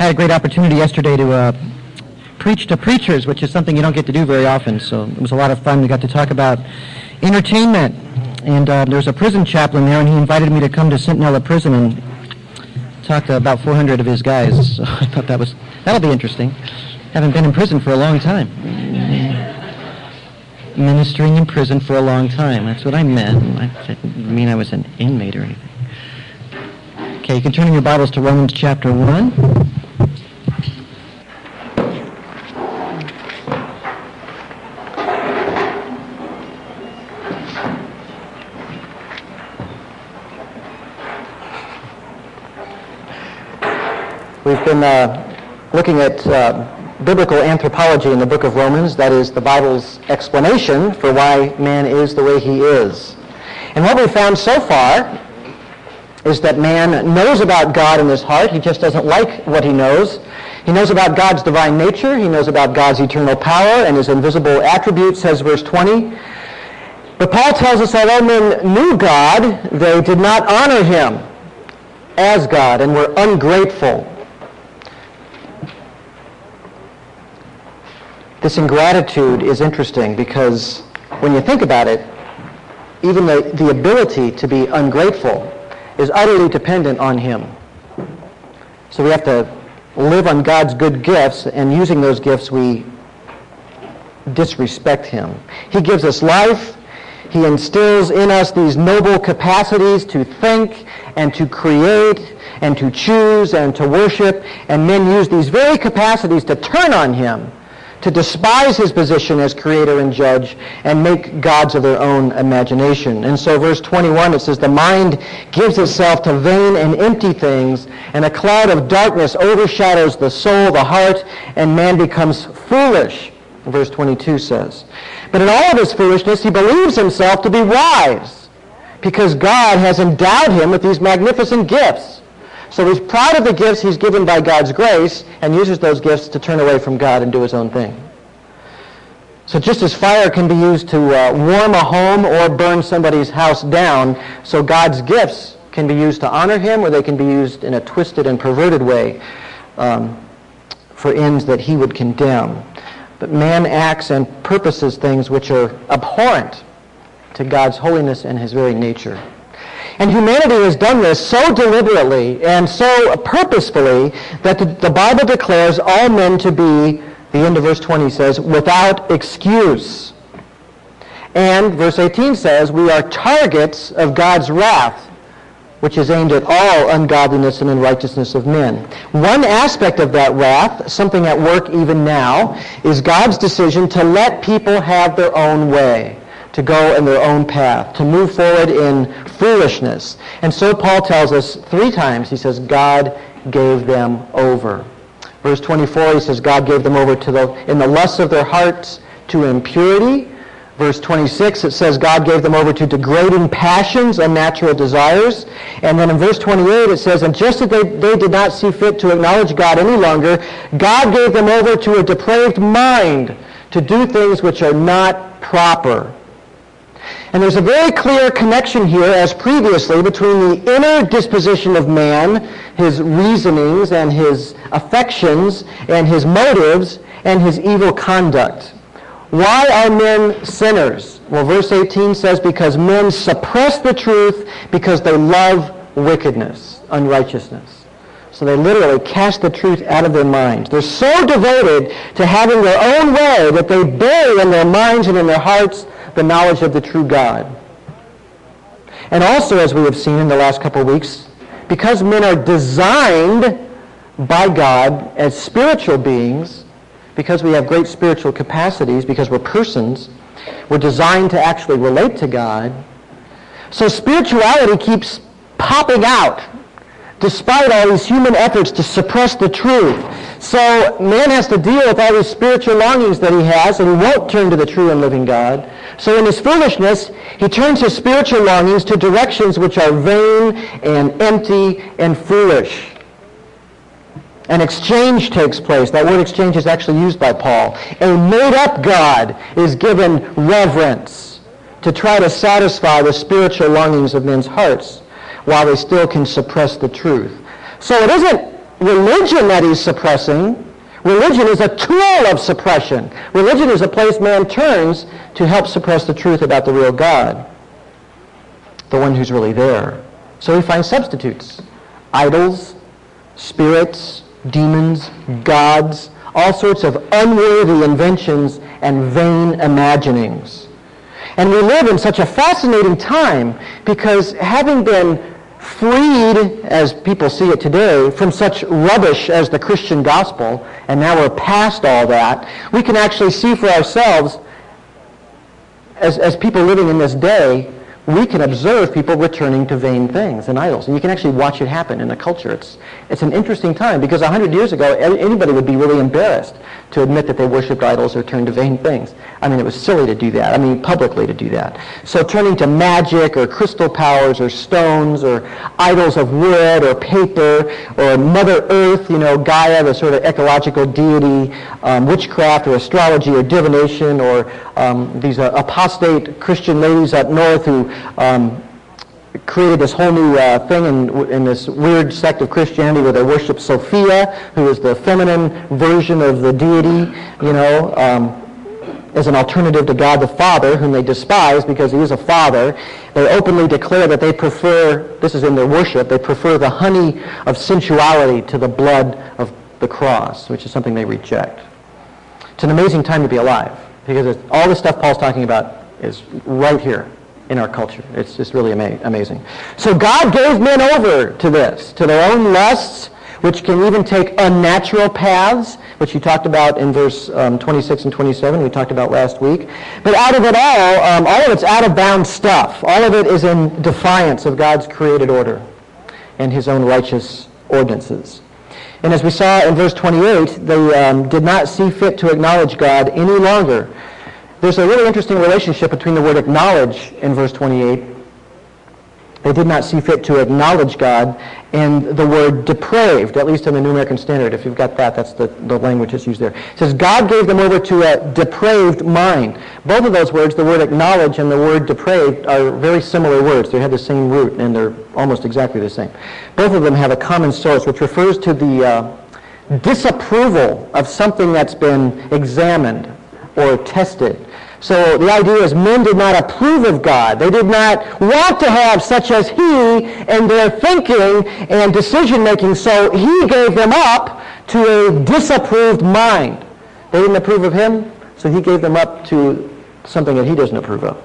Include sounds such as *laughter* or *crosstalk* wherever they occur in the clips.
Had a great opportunity yesterday to uh, preach to preachers, which is something you don't get to do very often. So it was a lot of fun. We got to talk about entertainment. And uh, there's a prison chaplain there, and he invited me to come to Centinela Prison and talk to about 400 of his guys. *laughs* So I thought that was that'll be interesting. Haven't been in prison for a long time. Ministering in prison for a long time. That's what I meant. I didn't mean I was an inmate or anything. Okay, you can turn in your Bibles to Romans chapter 1. We've been uh, looking at uh, biblical anthropology in the book of Romans, that is the Bible's explanation for why man is the way he is. And what we've found so far is that man knows about God in his heart. He just doesn't like what he knows. He knows about God's divine nature. He knows about God's eternal power and his invisible attributes, says verse 20. But Paul tells us that although men knew God, they did not honor him as God and were ungrateful This ingratitude is interesting because when you think about it, even the, the ability to be ungrateful is utterly dependent on Him. So we have to live on God's good gifts, and using those gifts, we disrespect Him. He gives us life. He instills in us these noble capacities to think and to create and to choose and to worship, and men use these very capacities to turn on Him to despise his position as creator and judge and make gods of their own imagination. And so verse 21, it says, the mind gives itself to vain and empty things, and a cloud of darkness overshadows the soul, the heart, and man becomes foolish, verse 22 says. But in all of his foolishness, he believes himself to be wise because God has endowed him with these magnificent gifts. So he's proud of the gifts he's given by God's grace and uses those gifts to turn away from God and do his own thing. So just as fire can be used to uh, warm a home or burn somebody's house down, so God's gifts can be used to honor him or they can be used in a twisted and perverted way um, for ends that he would condemn. But man acts and purposes things which are abhorrent to God's holiness and his very nature. And humanity has done this so deliberately and so purposefully that the, the Bible declares all men to be, the end of verse 20 says, without excuse. And verse 18 says, we are targets of God's wrath, which is aimed at all ungodliness and unrighteousness of men. One aspect of that wrath, something at work even now, is God's decision to let people have their own way to go in their own path, to move forward in foolishness. And so Paul tells us three times, he says, God gave them over. Verse 24, he says, God gave them over to the, in the lusts of their hearts to impurity. Verse 26, it says God gave them over to degrading passions, unnatural desires. And then in verse 28, it says, and just as they, they did not see fit to acknowledge God any longer, God gave them over to a depraved mind to do things which are not proper. And there's a very clear connection here, as previously, between the inner disposition of man, his reasonings and his affections and his motives, and his evil conduct. Why are men sinners? Well, verse 18 says, because men suppress the truth because they love wickedness, unrighteousness. So they literally cast the truth out of their minds. They're so devoted to having their own way that they bury in their minds and in their hearts the knowledge of the true God. And also, as we have seen in the last couple of weeks, because men are designed by God as spiritual beings, because we have great spiritual capacities, because we're persons, we're designed to actually relate to God. So spirituality keeps popping out despite all these human efforts to suppress the truth. So man has to deal with all these spiritual longings that he has, and he won't turn to the true and living God. So in his foolishness, he turns his spiritual longings to directions which are vain and empty and foolish. An exchange takes place. That word exchange is actually used by Paul. A made-up God is given reverence to try to satisfy the spiritual longings of men's hearts while they still can suppress the truth. So it isn't religion that he's suppressing. Religion is a tool of suppression. Religion is a place man turns to help suppress the truth about the real God, the one who's really there. So he finds substitutes. Idols, spirits, demons, gods, all sorts of unworthy inventions and vain imaginings. And we live in such a fascinating time because having been freed, as people see it today, from such rubbish as the Christian gospel, and now we're past all that, we can actually see for ourselves, as, as people living in this day, we can observe people returning to vain things and idols. And you can actually watch it happen in the culture. It's, it's an interesting time because 100 years ago, anybody would be really embarrassed to admit that they worshipped idols or turned to vain things. I mean, it was silly to do that. I mean, publicly to do that. So turning to magic or crystal powers or stones or idols of wood or paper or Mother Earth, you know, Gaia, the sort of ecological deity, um, witchcraft or astrology or divination or um, these uh, apostate Christian ladies up north who um, created this whole new uh, thing in, in this weird sect of Christianity where they worship Sophia, who is the feminine version of the deity, you know, um, as an alternative to God the Father, whom they despise because he is a father. They openly declare that they prefer, this is in their worship, they prefer the honey of sensuality to the blood of the cross, which is something they reject. It's an amazing time to be alive because all the stuff Paul's talking about is right here in our culture. It's just really ama- amazing. So God gave men over to this, to their own lusts, which can even take unnatural paths, which you talked about in verse um, 26 and 27, we talked about last week. But out of it all, um, all of it's out of bounds stuff. All of it is in defiance of God's created order and his own righteous ordinances. And as we saw in verse 28, they um, did not see fit to acknowledge God any longer there's a really interesting relationship between the word acknowledge in verse 28. They did not see fit to acknowledge God, and the word depraved, at least in the New American Standard. If you've got that, that's the, the language that's used there. It says, God gave them over to a depraved mind. Both of those words, the word acknowledge and the word depraved, are very similar words. They have the same root, and they're almost exactly the same. Both of them have a common source, which refers to the uh, disapproval of something that's been examined or tested. So the idea is men did not approve of God. They did not want to have such as he in their thinking and decision making, so he gave them up to a disapproved mind. They didn't approve of him, so he gave them up to something that he doesn't approve of,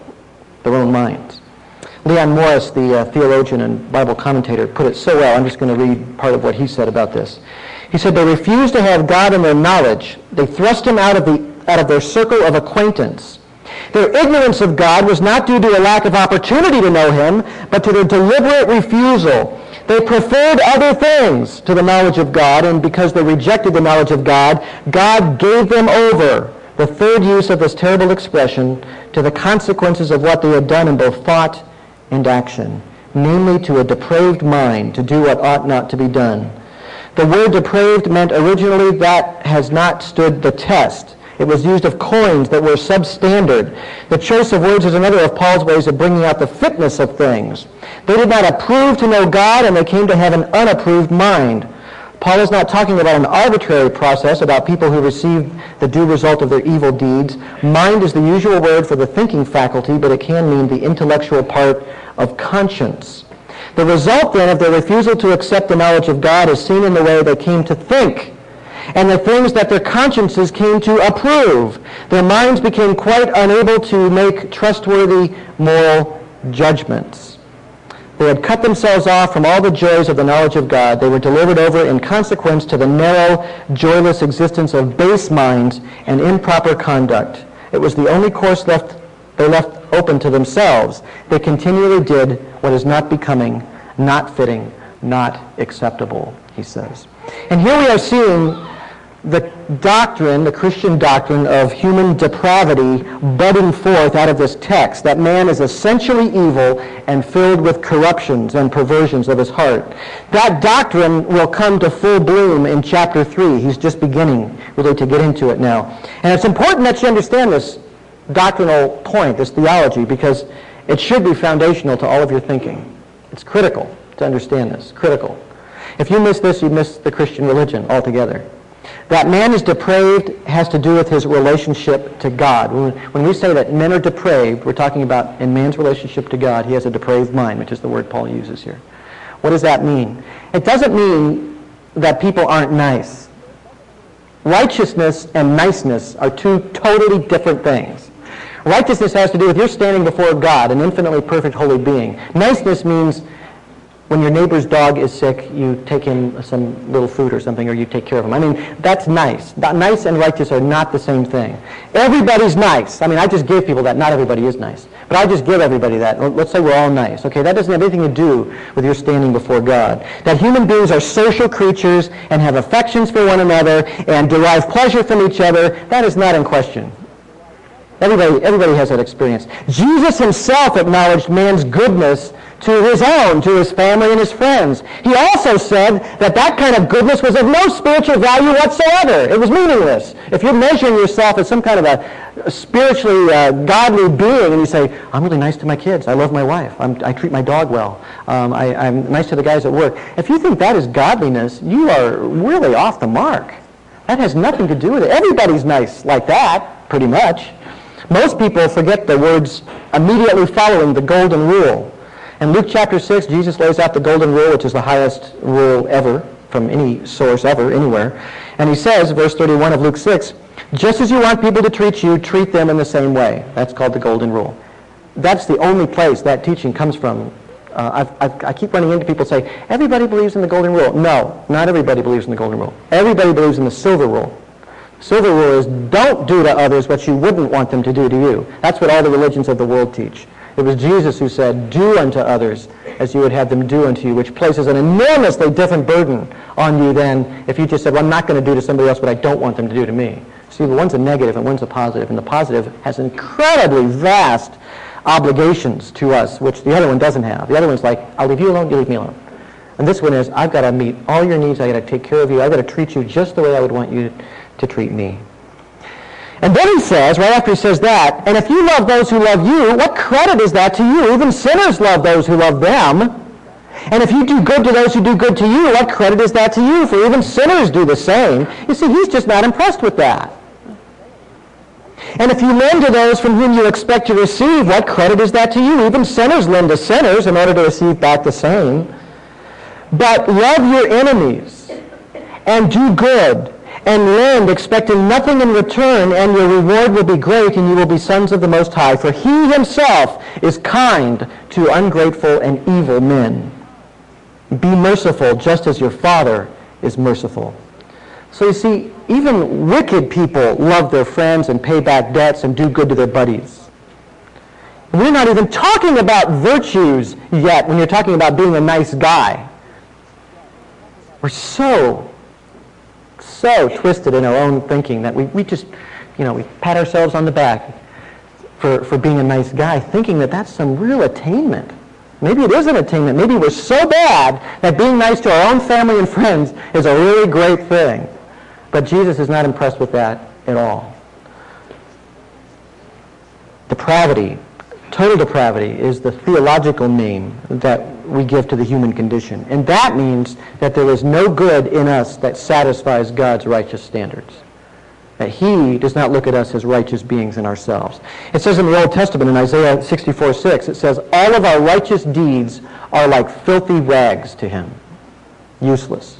their own minds. Leon Morris, the uh, theologian and Bible commentator, put it so well. I'm just going to read part of what he said about this. He said, They refused to have God in their knowledge. They thrust him out of, the, out of their circle of acquaintance. Their ignorance of God was not due to a lack of opportunity to know him, but to their deliberate refusal. They preferred other things to the knowledge of God, and because they rejected the knowledge of God, God gave them over, the third use of this terrible expression, to the consequences of what they had done in both thought and action, namely to a depraved mind to do what ought not to be done. The word depraved meant originally that has not stood the test. It was used of coins that were substandard. The choice of words is another of Paul's ways of bringing out the fitness of things. They did not approve to know God, and they came to have an unapproved mind. Paul is not talking about an arbitrary process about people who receive the due result of their evil deeds. Mind is the usual word for the thinking faculty, but it can mean the intellectual part of conscience. The result, then, of their refusal to accept the knowledge of God is seen in the way they came to think and the things that their consciences came to approve. Their minds became quite unable to make trustworthy moral judgments. They had cut themselves off from all the joys of the knowledge of God. They were delivered over in consequence to the narrow, joyless existence of base minds and improper conduct. It was the only course left they left open to themselves. They continually did what is not becoming, not fitting, not acceptable, he says. And here we are seeing the doctrine, the Christian doctrine of human depravity budding forth out of this text, that man is essentially evil and filled with corruptions and perversions of his heart. That doctrine will come to full bloom in chapter 3. He's just beginning really to get into it now. And it's important that you understand this doctrinal point, this theology, because it should be foundational to all of your thinking. It's critical to understand this, critical. If you miss this, you miss the Christian religion altogether. That man is depraved has to do with his relationship to God. When we say that men are depraved, we're talking about in man's relationship to God, he has a depraved mind, which is the word Paul uses here. What does that mean? It doesn't mean that people aren't nice. Righteousness and niceness are two totally different things. Righteousness has to do with your standing before God, an infinitely perfect holy being. Niceness means when your neighbor's dog is sick, you take him some little food or something, or you take care of him. I mean, that's nice. Nice and righteous are not the same thing. Everybody's nice. I mean, I just give people that. Not everybody is nice. But I just give everybody that. Let's say we're all nice. Okay, that doesn't have anything to do with your standing before God. That human beings are social creatures and have affections for one another and derive pleasure from each other, that is not in question. Everybody, everybody has that experience. Jesus himself acknowledged man's goodness to his own, to his family and his friends. He also said that that kind of goodness was of no spiritual value whatsoever. It was meaningless. If you're measuring yourself as some kind of a, spiritually uh, godly being and you say, I'm really nice to my kids, I love my wife, I'm, i treat my dog well, um, I, I'm nice to the guys at work. If you think that is godliness, you are really off the mark. That has nothing to do with it. Everybody's nice like that, pretty much. Most people forget the words immediately following the golden rule. In Luke chapter 6, Jesus lays out the golden rule, which is the highest rule ever from any source ever, anywhere. And he says, verse 31 of Luke 6, just as you want people to treat you, treat them in the same way. That's called the golden rule. That's the only place that teaching comes from. Uh, I've, I've, i keep running into people say, everybody believes in the golden rule. No, not everybody believes in the golden rule. Everybody believes in the silver rule. Silver rule is don't do to others what you wouldn't want them to do to you. That's what all the religions of the world teach. It was Jesus who said, do unto others as you would have them do unto you, which places an enormously different burden on you than if you just said, well, I'm not going to do to somebody else what I don't want them to do to me. See, one's a negative and one's a positive, and the positive has incredibly vast obligations to us, which the other one doesn't have. The other one's like, I'll leave you alone, you leave me alone. And this one is, I've got to meet all your needs, I've got to take care of you, I've got to treat you just the way I would want you to treat me. And then he says, right after he says that, and if you love those who love you, what credit is that to you? Even sinners love those who love them. And if you do good to those who do good to you, what credit is that to you? For even sinners do the same. You see, he's just not impressed with that. And if you lend to those from whom you expect to receive, what credit is that to you? Even sinners lend to sinners in order to receive back the same. But love your enemies and do good and lend, expecting nothing in return, and your reward will be great, and you will be sons of the Most High. For he himself is kind to ungrateful and evil men. Be merciful, just as your Father is merciful. So you see, even wicked people love their friends and pay back debts and do good to their buddies. We're not even talking about virtues yet when you're talking about being a nice guy. We're so so twisted in our own thinking that we, we just, you know, we pat ourselves on the back for, for being a nice guy, thinking that that's some real attainment. Maybe it is an attainment. Maybe we're so bad that being nice to our own family and friends is a really great thing. But Jesus is not impressed with that at all. Depravity, total depravity, is the theological name that we give to the human condition. And that means that there is no good in us that satisfies God's righteous standards. That he does not look at us as righteous beings in ourselves. It says in the Old Testament, in Isaiah 64, 6, it says, all of our righteous deeds are like filthy rags to him. Useless.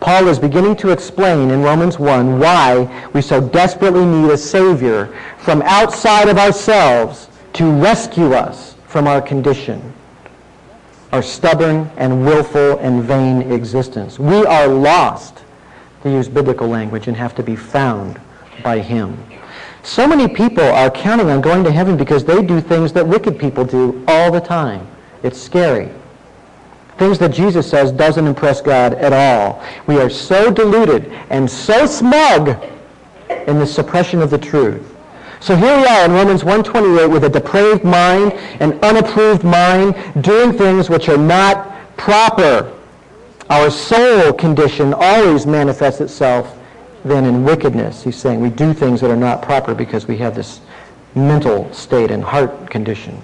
Paul is beginning to explain in Romans 1 why we so desperately need a Savior from outside of ourselves to rescue us from our condition our stubborn and willful and vain existence. We are lost, to use biblical language, and have to be found by him. So many people are counting on going to heaven because they do things that wicked people do all the time. It's scary. Things that Jesus says doesn't impress God at all. We are so deluded and so smug in the suppression of the truth so here we are in Romans 1.28 with a depraved mind, an unapproved mind, doing things which are not proper. Our soul condition always manifests itself then in wickedness. He's saying we do things that are not proper because we have this mental state and heart condition.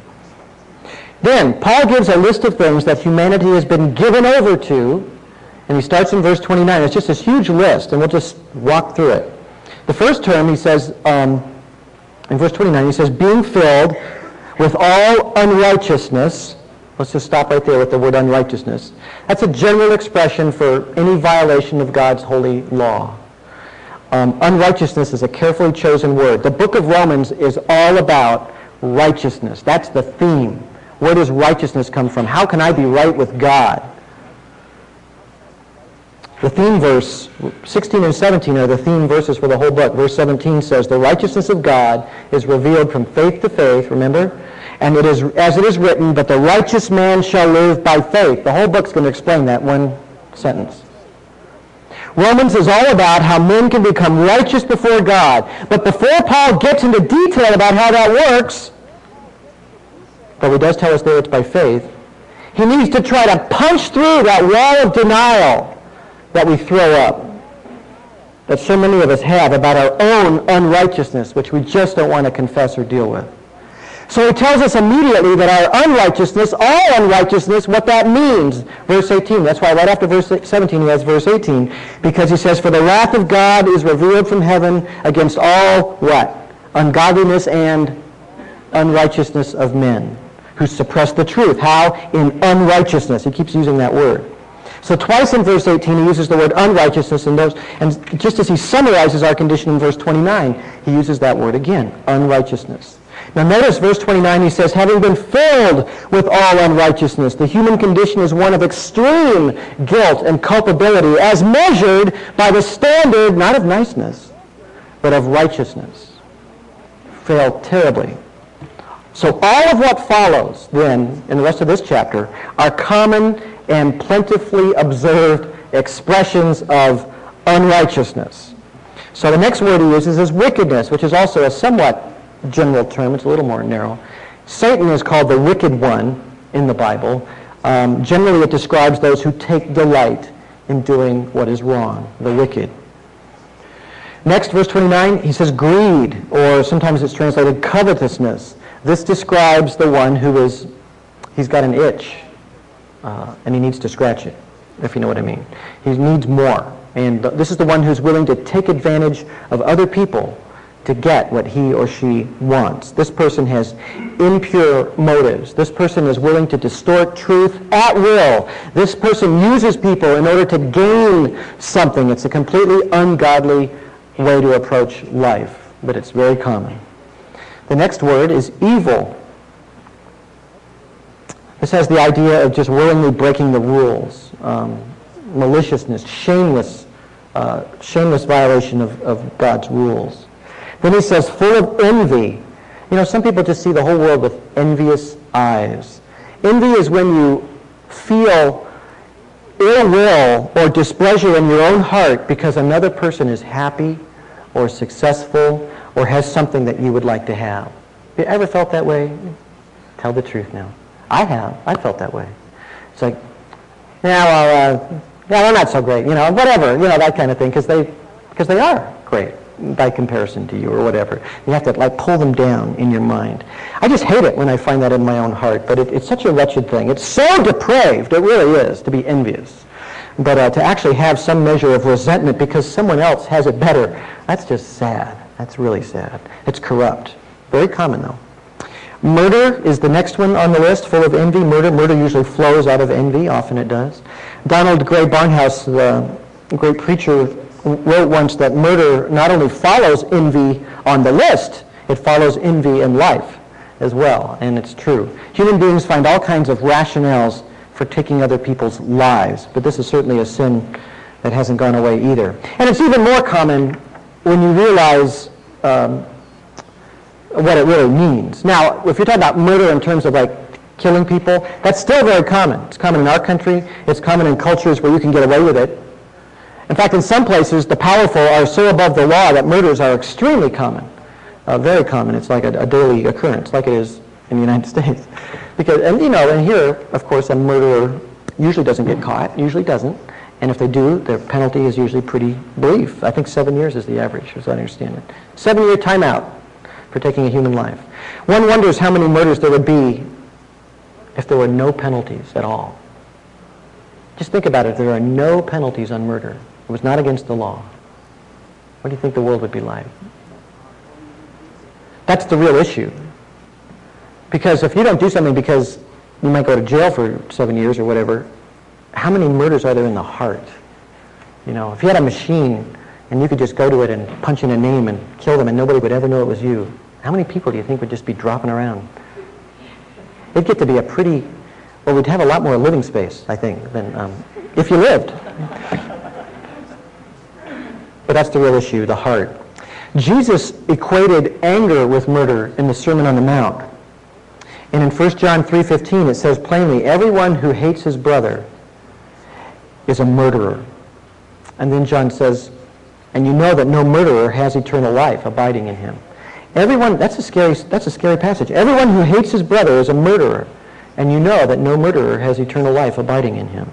Then, Paul gives a list of things that humanity has been given over to And he starts in verse 29. It's just this huge list, and we'll just walk through it. The first term, he says, um, in verse 29, he says, being filled with all unrighteousness. Let's just stop right there with the word unrighteousness. That's a general expression for any violation of God's holy law. Um, unrighteousness is a carefully chosen word. The book of Romans is all about righteousness. That's the theme. Where does righteousness come from? How can I be right with God? The theme verse, 16 and 17 are the theme verses for the whole book. Verse 17 says, The righteousness of God is revealed from faith to faith, remember? And it is, as it is written, but the righteous man shall live by faith. The whole book's going to explain that one sentence. Romans is all about how men can become righteous before God. But before Paul gets into detail about how that works, but he does tell us there it's by faith, he needs to try to punch through that wall of denial that we throw up, that so many of us have about our own unrighteousness, which we just don't want to confess or deal with. So he tells us immediately that our unrighteousness, all unrighteousness, what that means. Verse 18. That's why right after verse 17 he has verse 18. Because he says, For the wrath of God is revealed from heaven against all what? Ungodliness and unrighteousness of men who suppress the truth. How? In unrighteousness. He keeps using that word. So twice in verse 18 he uses the word unrighteousness, and, those, and just as he summarizes our condition in verse 29, he uses that word again, unrighteousness. Now notice verse 29, he says, having been filled with all unrighteousness, the human condition is one of extreme guilt and culpability as measured by the standard, not of niceness, but of righteousness. Failed terribly. So all of what follows then in the rest of this chapter are common and plentifully observed expressions of unrighteousness. So the next word he uses is wickedness, which is also a somewhat general term. It's a little more narrow. Satan is called the wicked one in the Bible. Um, generally, it describes those who take delight in doing what is wrong, the wicked. Next, verse 29, he says greed, or sometimes it's translated covetousness. This describes the one who is, he's got an itch uh, and he needs to scratch it, if you know what I mean. He needs more. And this is the one who's willing to take advantage of other people to get what he or she wants. This person has impure motives. This person is willing to distort truth at will. This person uses people in order to gain something. It's a completely ungodly way to approach life, but it's very common. The next word is evil. This has the idea of just willingly breaking the rules, um, maliciousness, shameless, uh, shameless violation of, of God's rules. Then he says, full of envy. You know, some people just see the whole world with envious eyes. Envy is when you feel ill will or displeasure in your own heart because another person is happy or successful or has something that you would like to have. Have you ever felt that way? Tell the truth now. I have. I felt that way. It's like, yeah, well, uh, yeah, they're not so great, you know, whatever, you know, that kind of thing, because they, because they are great by comparison to you or whatever. You have to like pull them down in your mind. I just hate it when I find that in my own heart, but it, it's such a wretched thing. It's so depraved, it really is, to be envious. But uh, to actually have some measure of resentment because someone else has it better, that's just sad. That's really sad. It's corrupt. Very common, though. Murder is the next one on the list, full of envy. Murder, murder usually flows out of envy. Often it does. Donald Grey Barnhouse, the great preacher, wrote once that murder not only follows envy on the list, it follows envy in life as well, and it's true. Human beings find all kinds of rationales for taking other people's lives, but this is certainly a sin that hasn't gone away either. And it's even more common when you realize um, what it really means. Now, if you're talking about murder in terms of like killing people, that's still very common. It's common in our country. It's common in cultures where you can get away with it. In fact, in some places, the powerful are so above the law that murders are extremely common, uh, very common. It's like a, a, daily occurrence, like it is in the United *laughs* States. Because, and you know, and here, of course, a murderer usually doesn't get caught, usually doesn't. And if they do, their penalty is usually pretty brief. I think seven years is the average, as I understand it. Seven-year timeout for taking a human life. One wonders how many murders there would be if there were no penalties at all. Just Just think about it. There are no penalties on murder. It was not against the law. What do you think the world would be like? That's the real issue. Because if you don't do something because you might go to jail for seven years or whatever, how many murders are there in the heart? You know, if you had a machine and you could just go to it and punch in a name and kill them and nobody would ever know it was you, how many people do you think would just be dropping around? It'd get to be a pretty, well, we'd have a lot more living space, I think, than um, if you lived. but that's the real issue, the heart. Jesus equated anger with murder in the Sermon on the Mount. And in 1 John 3.15 it says plainly, everyone who hates his brother is a murderer. And then John says, and you know that no murderer has eternal life abiding in him. Everyone, that's a scary, that's a scary passage. Everyone who hates his brother is a murderer. And you know that no murderer has eternal life abiding in him.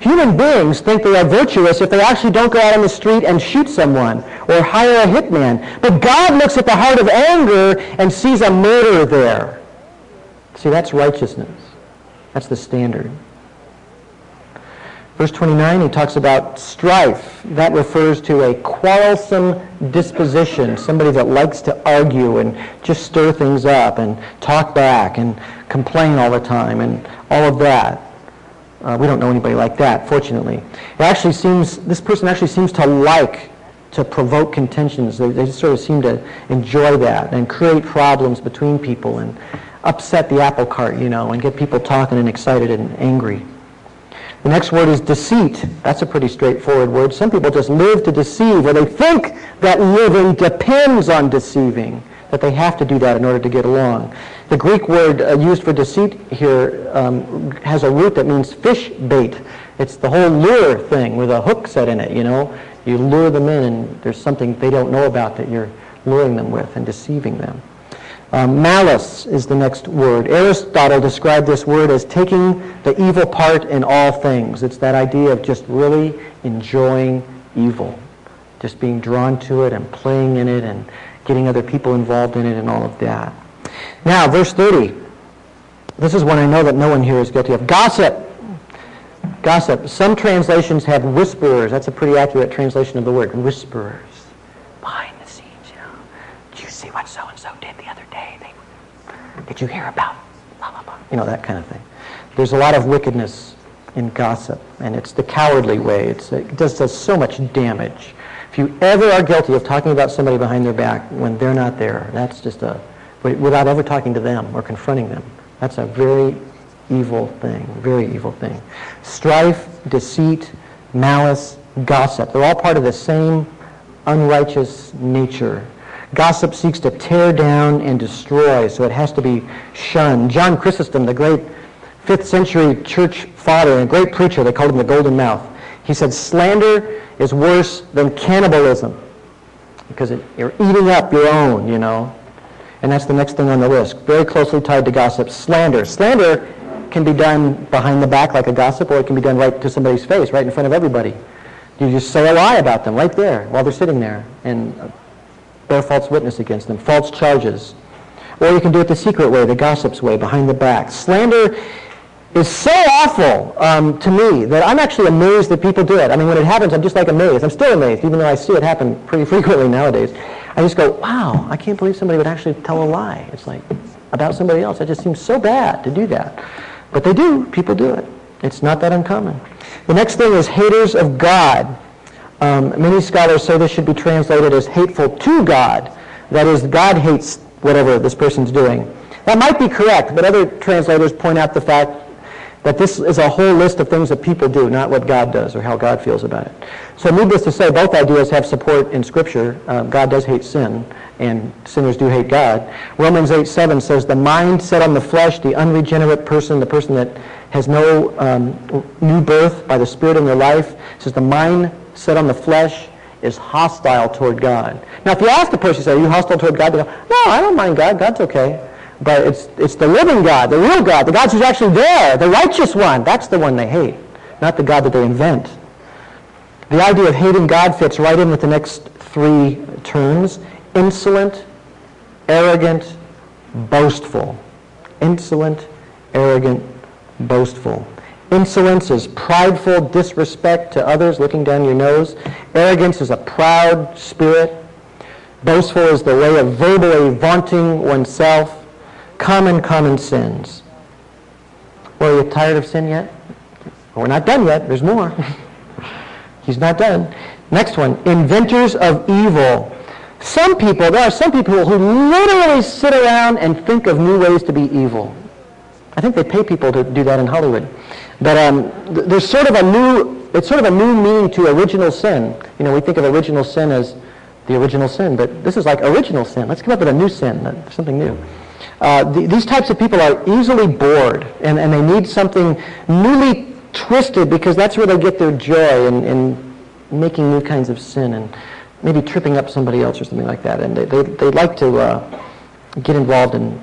Human beings think they are virtuous if they actually don't go out on the street and shoot someone or hire a hitman. But God looks at the heart of anger and sees a murder there. See, that's righteousness. That's the standard. Verse 29, he talks about strife. That refers to a quarrelsome disposition, somebody that likes to argue and just stir things up and talk back and complain all the time and all of that. Uh, we don't know anybody like that, fortunately. It actually seems, this person actually seems to like to provoke contentions. They, they just sort of seem to enjoy that and create problems between people and upset the apple cart, you know, and get people talking and excited and angry. The next word is deceit. That's a pretty straightforward word. Some people just live to deceive, or they think that living depends on deceiving, that they have to do that in order to get along. The Greek word uh, used for deceit here um, has a root that means fish bait. It's the whole lure thing with a hook set in it, you know. You lure them in and there's something they don't know about that you're luring them with and deceiving them. Um, malice is the next word. Aristotle described this word as taking the evil part in all things. It's that idea of just really enjoying evil, just being drawn to it and playing in it and getting other people involved in it and all of that. Now, verse 30. This is one I know that no one here is guilty of. Gossip. Gossip. Some translations have whisperers. That's a pretty accurate translation of the word. Whisperers. Behind the scenes, you know. Do you see what so-and-so did the other day? They, did you hear about blah, blah, blah? You know, that kind of thing. There's a lot of wickedness in gossip, and it's the cowardly way. It's, it just does so much damage. If you ever are guilty of talking about somebody behind their back when they're not there, that's just a, without ever talking to them or confronting them. That's a very evil thing, very evil thing. Strife, deceit, malice, gossip, they're all part of the same unrighteous nature. Gossip seeks to tear down and destroy, so it has to be shunned. John Chrysostom, the great 5th century church father and great preacher, they called him the Golden Mouth. He said, slander is worse than cannibalism because it, you're eating up your own, you know. And that's the next thing on the list. Very closely tied to gossip. Slander. Slander can be done behind the back like a gossip, or it can be done right to somebody's face, right in front of everybody. You just say a lie about them right there while they're sitting there and bear false witness against them, false charges. Or you can do it the secret way, the gossip's way, behind the back. Slander is so awful um, to me that I'm actually amazed that people do it. I mean, when it happens, I'm just like amazed. I'm still amazed, even though I see it happen pretty *laughs* frequently nowadays. I just go, wow, I can't believe somebody would actually tell a lie. It's like about somebody else. It just seems so bad to do that. But they do. People do it. It's not that uncommon. The next thing is haters of God. Um, many scholars say this should be translated as hateful to God. That is, God hates whatever this person's doing. That might be correct, but other translators point out the fact that this is a whole list of things that people do, not what God does or how God feels about it. So needless to say, both ideas have support in Scripture. Uh, God does hate sin, and sinners do hate God. Romans 8, 7 says, the mind set on the flesh, the unregenerate person, the person that has no um, new birth by the Spirit in their life, says the mind set on the flesh is hostile toward God. Now, if you ask the person, say, are you hostile toward God? They go, no, I don't mind God. God's okay. But it's, it's the living God, the real God, the God who's actually there, the righteous one. That's the one they hate, not the God that they invent. The idea of hating God fits right in with the next three terms. Insolent, arrogant, boastful. Insolent, arrogant, boastful. Insolence is prideful disrespect to others, looking down your nose. Arrogance is a proud spirit. Boastful is the way of verbally vaunting oneself. Common, common sins. Well, are you tired of sin yet? Well, we're not done yet. There's more. *laughs* He's not done. Next one. Inventors of evil. Some people, there are some people who literally sit around and think of new ways to be evil. I think they pay people to do that in Hollywood. But um, there's sort of a new, it's sort of a new meaning to original sin. You know, we think of original sin as the original sin, but this is like original sin. Let's come up with a new sin, uh, something new. Uh, the, these types of people are easily bored, and, and they need something newly twisted because that's where they get their joy in, in making new kinds of sin and maybe tripping up somebody else or something like that. And they, they, they like to uh, get involved in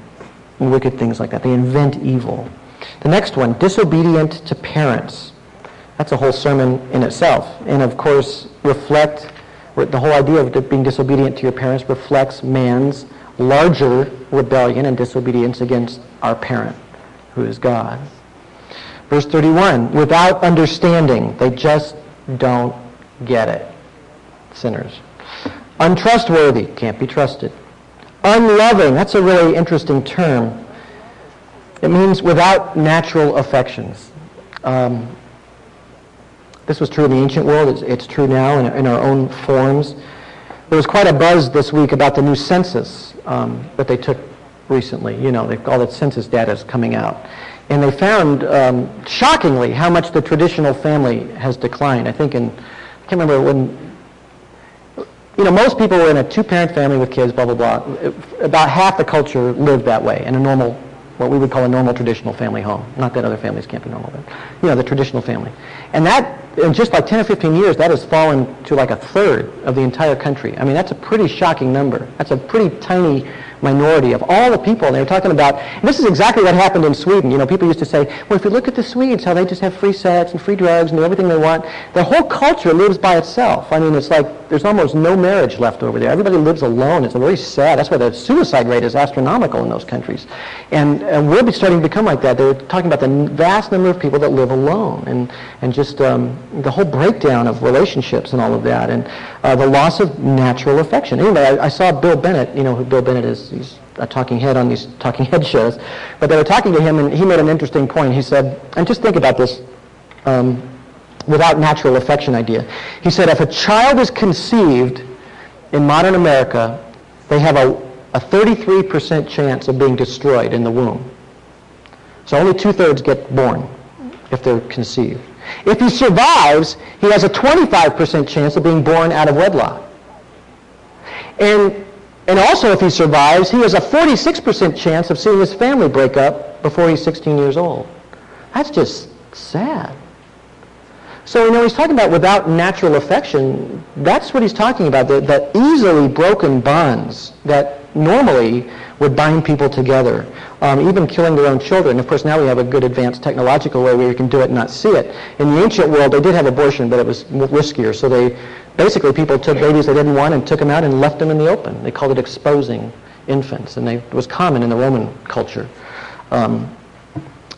wicked things like that. They invent evil. The next one, disobedient to parents. That's a whole sermon in itself. And of course, reflect, the whole idea of being disobedient to your parents reflects man's larger rebellion and disobedience against our parent, who is God. Verse 31, without understanding, they just don't get it. Sinners. Untrustworthy, can't be trusted. Unloving, that's a really interesting term. It means without natural affections. Um, this was true in the ancient world. It's, it's true now in, in, our own forms. There was quite a buzz this week about the new census um, that they took recently. You know, all that census data is coming out. And they found, um, shockingly, how much the traditional family has declined. I think in, I can't remember when you know, most people were in a two-parent family with kids, blah, blah, blah. About half the culture lived that way in a normal, what we would call a normal traditional family home. Not that other families can't be normal, but, you know, the traditional family. And that, in just like 10 or 15 years, that has fallen to like a third of the entire country. I mean, that's a pretty shocking number. That's a pretty tiny minority of all the people. They were talking about, this is exactly what happened in Sweden. You know, people used to say, well, if you look at the Swedes, how they just have free sex and free drugs and everything they want. The whole culture lives by itself. I mean, it's like there's almost no marriage left over there. Everybody lives alone. It's very sad. That's why the suicide rate is astronomical in those countries. And, and we're starting to become like that. They're talking about the vast number of people that live alone and, and just um, the whole breakdown of relationships and all of that and uh, the loss of natural affection. Anyway, I, I saw Bill Bennett, you know who Bill Bennett is, he's a talking head on these *laughs* talking head shows. But they were talking to him, and he made an interesting point. He said, and just think about this um, without natural affection idea. He said, if a child is conceived in modern America, they have a, a 33% chance of being destroyed in the womb. So only two-thirds get born if they're conceived. If he survives, he has a 25% chance of being born out of wedlock. And and also, if he survives, he has a 46% chance of seeing his family break up before he's 16 years old. That's just sad. So, you know, he's talking about without natural affection. That's what he's talking about, the, the easily broken bonds that normally would bind people together, um, even killing their own children. Of course, now we have a good advanced technological way where you can do it and not see it. In the ancient world, they did have abortion, but it was riskier. So they basically people took babies they didn't want and took them out and left them in the open. They called it exposing infants, and they, it was common in the Roman culture. Um,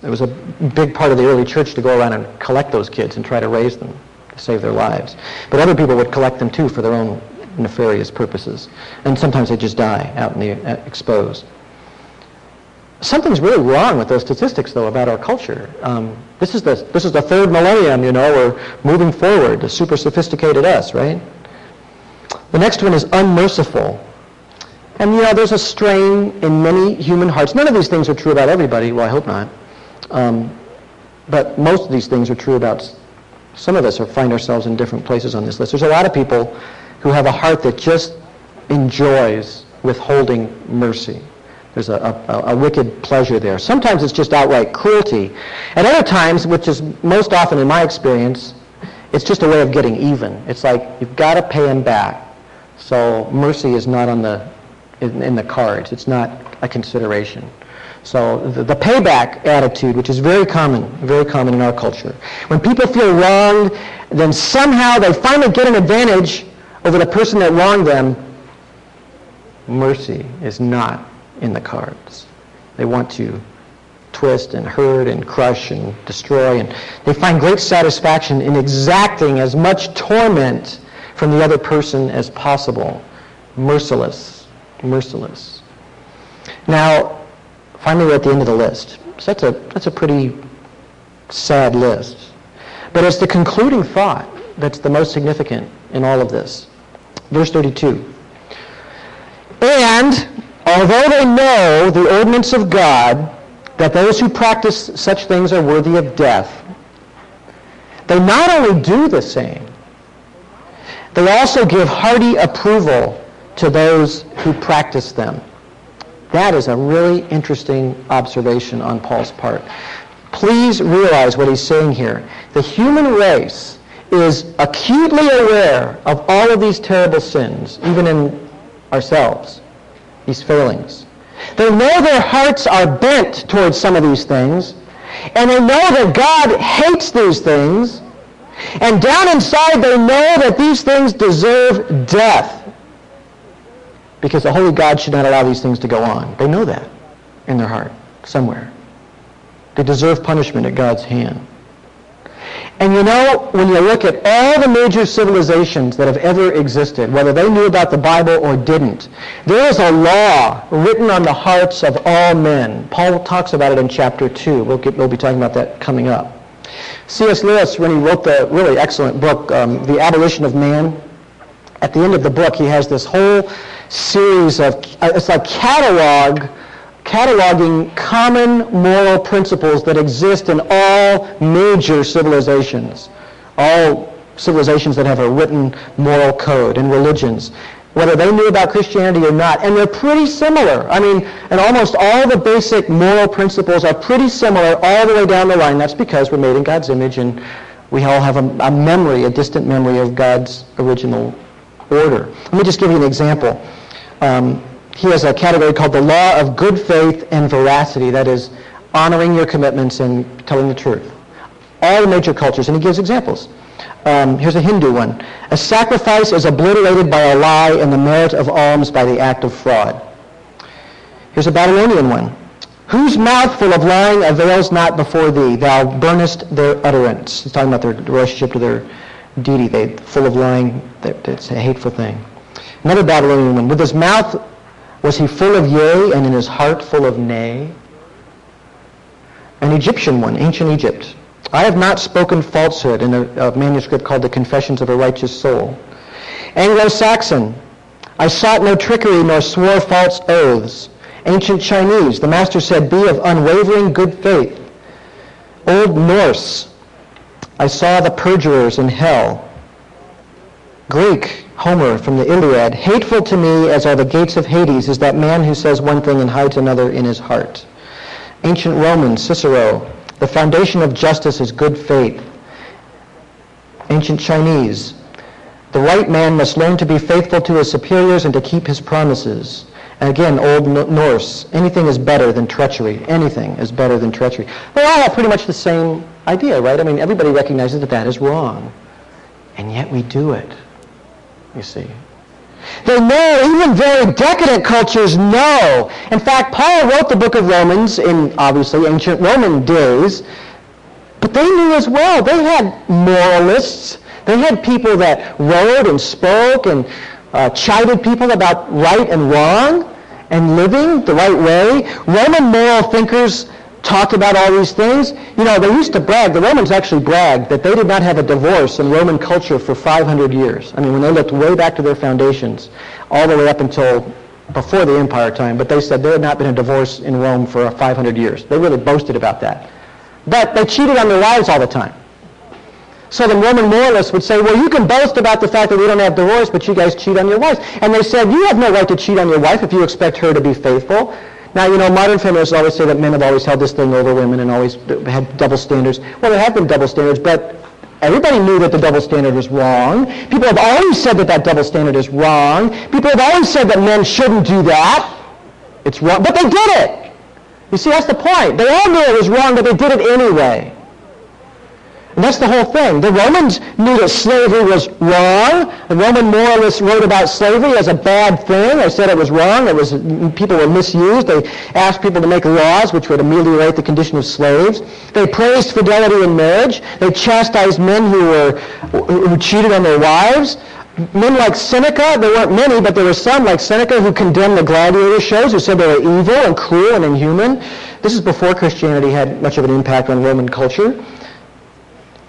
it was a big part of the early church to go around and collect those kids and try to raise them to save their lives. But other people would collect them too for their own nefarious purposes. And sometimes they just die out in the uh, exposed. Something's really wrong with those statistics, though, about our culture. Um, this is the this is the third millennium, you know. We're moving forward, the super sophisticated us, right? The next one is unmerciful. And you know, there's a strain in many human hearts. None of these things are true about everybody. Well, I hope not. Um, but most of these things are true about some of us or find ourselves in different places on this list. There's a lot of people who have a heart that just enjoys withholding mercy. There's a, a, a, wicked pleasure there. Sometimes it's just outright cruelty. At other times, which is most often in my experience, it's just a way of getting even. It's like you've got to pay him back. So mercy is not on the in, in the cards. It's not a consideration. So the, the, payback attitude, which is very common, very common in our culture. When people feel wronged, then somehow they finally get an advantage over the person that wronged them, mercy is not in the cards. They want to twist and hurt and crush and destroy. And they find great satisfaction in exacting as much torment from the other person as possible. Merciless. Merciless. Now, finally we're at the end of the list. So that's a, that's a pretty sad list. But it's the concluding thought that's the most significant in all of this. Verse 32. And although they know the ordinance of God, that those who practice such things are worthy of death, they not only do the same, they also give hearty approval to those who practice them. That is a really interesting observation on Paul's part. Please realize what he's saying here. The human race is acutely aware of all of these terrible sins, even in ourselves, these failings. They know their hearts are bent towards some of these things, and they know that God hates these things, and down inside they know that these things deserve death because the holy God should not allow these things to go on. They know that in their heart somewhere. They deserve punishment at God's hand. And you know, when you look at all the major civilizations that have ever existed, whether they knew about the Bible or didn't, there is a law written on the hearts of all men. Paul talks about it in chapter 2. We'll, get, we'll be talking about that coming up. C.S. Lewis, when he wrote the really excellent book, um, The Abolition of Man, at the end of the book, he has this whole series of, uh, it's like catalog cataloging common moral principles that exist in all major civilizations, all civilizations that have a written moral code and religions, whether they knew about Christianity or not. And they're pretty similar. I mean, and almost all the basic moral principles are pretty similar all the way down the line. That's because we're made in God's image and we all have a, a memory, a distant memory of God's original order. Let me just give you an example. Um, he has a category called the law of good faith and veracity, that is, honoring your commitments and telling the truth. All the major cultures, and he gives examples. Um, here's a Hindu one. A sacrifice is obliterated by a lie and the merit of alms by the act of fraud. Here's a Babylonian one. Whose mouth full of lying avails not before thee? Thou burnest their utterance. He's talking about their relationship to their deity. They full of lying. It's a hateful thing. Another Babylonian one. With his mouth was he full of yea and in his heart full of nay? An Egyptian one, ancient Egypt. I have not spoken falsehood in a, a manuscript called The Confessions of a Righteous Soul. Anglo-Saxon. I sought no trickery nor swore false oaths. Ancient Chinese. The master said, be of unwavering good faith. Old Norse. I saw the perjurers in hell. Greek. Homer from the Iliad, hateful to me as are the gates of Hades is that man who says one thing and hides another in his heart. Ancient Roman, Cicero, the foundation of justice is good faith. Ancient Chinese, the right man must learn to be faithful to his superiors and to keep his promises. And again, Old Norse, anything is better than treachery. Anything is better than treachery. They all have pretty much the same idea, right? I mean, everybody recognizes that that is wrong. And yet we do it you see. They know, even very decadent cultures know. In fact, Paul wrote the book of Romans in obviously ancient Roman days, but they knew as well. They had moralists. They had people that wrote and spoke and uh, chided people about right and wrong and living the right way. Roman moral thinkers talked about all these things. You know, they used to brag, the Romans actually bragged that they did not have a divorce in Roman culture for 500 years. I mean, when they looked way back to their foundations, all the way up until before the empire time, but they said there had not been a divorce in Rome for 500 years. They really boasted about that. But they cheated on their wives all the time. So the Roman moralists would say, well, you can boast about the fact that we don't have divorce, but you guys cheat on your wives. And they said, you have no right to cheat on your wife if you expect her to be faithful. Now, you know, modern feminists always say that men have always held this thing over women and always had double standards. Well, there have been double standards, but everybody knew that the double standard was wrong. People have always said that that double standard is wrong. People have always said that men shouldn't do that. It's wrong, but they did it. You see, that's the point. They all knew it was wrong, but they did it anyway. And that's the whole thing. The Romans knew that slavery was wrong. The Roman moralists wrote about slavery as a bad thing. They said it was wrong. It was people were misused. They asked people to make laws which would ameliorate the condition of slaves. They praised fidelity in marriage. They chastised men who were who cheated on their wives. Men like Seneca, there weren't many, but there were some like Seneca who condemned the gladiator shows, who said they were evil and cruel and inhuman. This is before Christianity had much of an impact on Roman culture.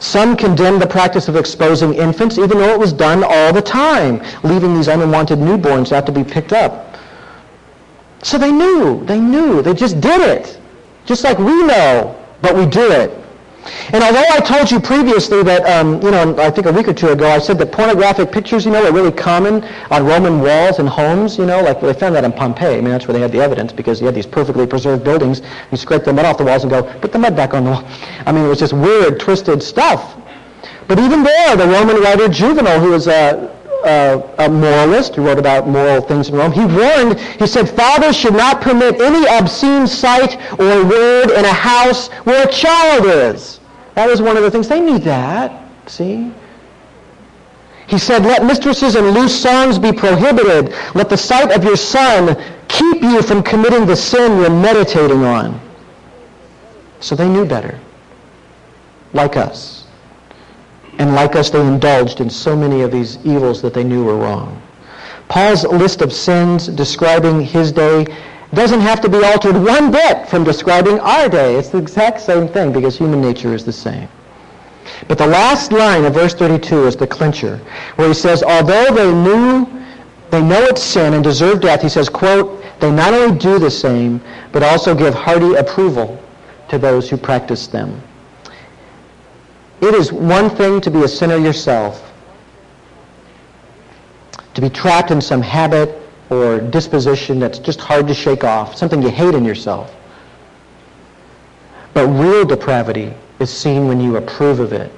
Some condemned the practice of exposing infants, even though it was done all the time, leaving these unwanted newborns have to be picked up. So they knew, they knew, they just did it. Just like we know, but we do it. And although I told you previously that, um, you know, I think a week or two ago, I said that pornographic pictures, you know, are really common on Roman walls and homes, you know, like they found that in Pompeii. I mean, that's where they had the evidence because you had these perfectly preserved buildings. You scrape the mud off the walls and go, put the mud back on the wall. I mean, it was just weird, twisted stuff. But even there, the Roman writer Juvenal, who was a, a, a, moralist who wrote about moral things in Rome, he warned, he said, fathers should not permit any obscene sight or word in a house where a child is. That was one of the things. They knew that, see? He said, let mistresses and loose songs be prohibited. Let the sight of your son keep you from committing the sin you're meditating on. So they knew better, like us. And like us, they indulged in so many of these evils that they knew were wrong. Paul's list of sins describing his day doesn't have to be altered one bit from describing our day. It's the exact same thing because human nature is the same. But the last line of verse 32 is the clincher, where he says, although they knew, they know it's sin and deserve death, he says, quote, they not only do the same, but also give hearty approval to those who practice them. It is one thing to be a sinner yourself, to be trapped in some habit or disposition that's just hard to shake off, something you hate in yourself. But real depravity is seen when you approve of it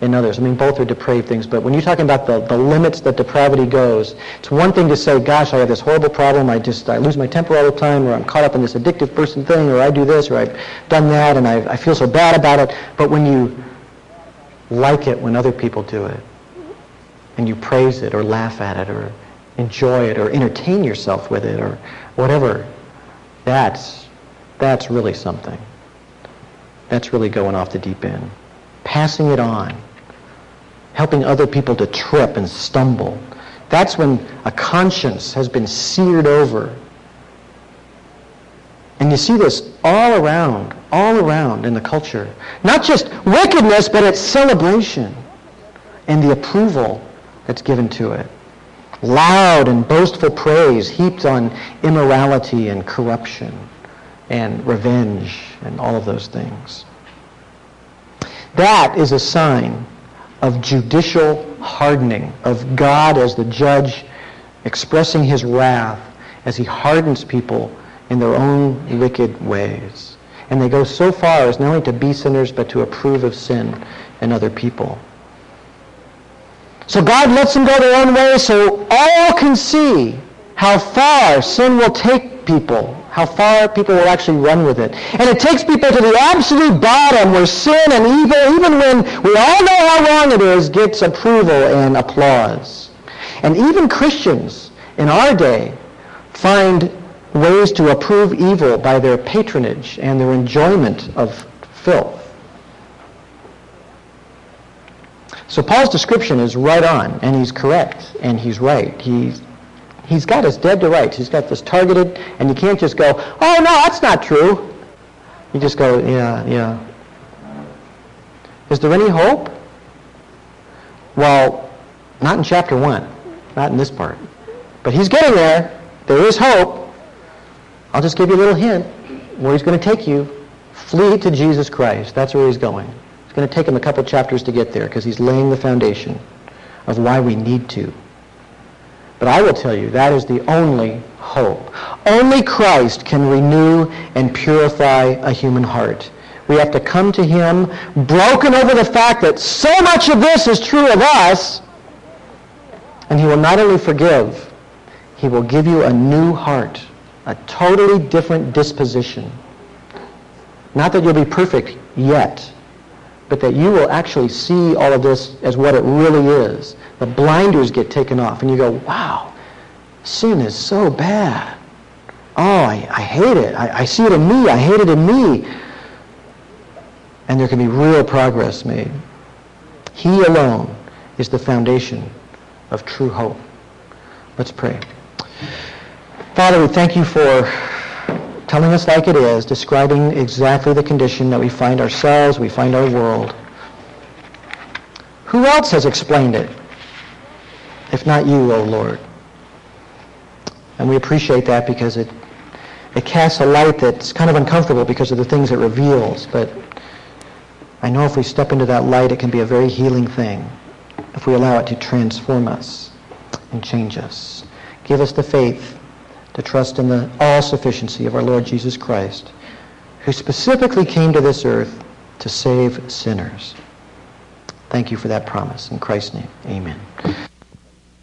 in others. I mean, both are depraved things, but when you're talking about the, the limits that depravity goes, it's one thing to say, gosh, I have this horrible problem, I just, I lose my temper all the time, or I'm caught up in this addictive person thing, or I do this, or I've done that, and I, I feel so bad about it. But when you like it when other people do it, and you praise it, or laugh at it, or enjoy it or entertain yourself with it or whatever, that's, that's really something. That's really going off the deep end. Passing it on. Helping other people to trip and stumble. That's when a conscience has been seared over. And you see this all around, all around in the culture. Not just wickedness, but it's celebration and the approval that's given to it loud and boastful praise heaped on immorality and corruption and revenge and all of those things. That is a sign of judicial hardening, of God as the judge expressing his wrath as he hardens people in their own wicked ways. And they go so far as not only to be sinners, but to approve of sin in other people. So God lets them go their own way so all can see how far sin will take people, how far people will actually run with it. And it takes people to the absolute bottom where sin and evil, even when we all know how wrong it is, gets approval and applause. And even Christians in our day find ways to approve evil by their patronage and their enjoyment of filth. So Paul's description is right on, and he's correct, and he's right. He's, he's got us dead to rights. He's got this targeted, and you can't just go, oh, no, that's not true. You just go, yeah, yeah. Is there any hope? Well, not in chapter 1, not in this part. But he's getting there. There is hope. I'll just give you a little hint where he's going to take you. Flee to Jesus Christ. That's where he's going It's going to take him a couple chapters to get there because he's laying the foundation of why we need to. But I will tell you, that is the only hope. Only Christ can renew and purify a human heart. We have to come to him broken over the fact that so much of this is true of us, and he will not only forgive, he will give you a new heart, a totally different disposition. Not that you'll be perfect yet, but that you will actually see all of this as what it really is. The blinders get taken off, and you go, wow, sin is so bad. Oh, I, I hate it. I, I see it in me. I hate it in me. And there can be real progress made. He alone is the foundation of true hope. Let's pray. Father, we thank you for telling us like it is, describing exactly the condition that we find ourselves, we find our world. Who else has explained it, if not you, O Lord? And we appreciate that because it, it casts a light that's kind of uncomfortable because of the things it reveals. But I know if we step into that light, it can be a very healing thing if we allow it to transform us and change us. Give us the faith to trust in the all-sufficiency of our Lord Jesus Christ, who specifically came to this earth to save sinners. Thank you for that promise. In Christ's name, amen.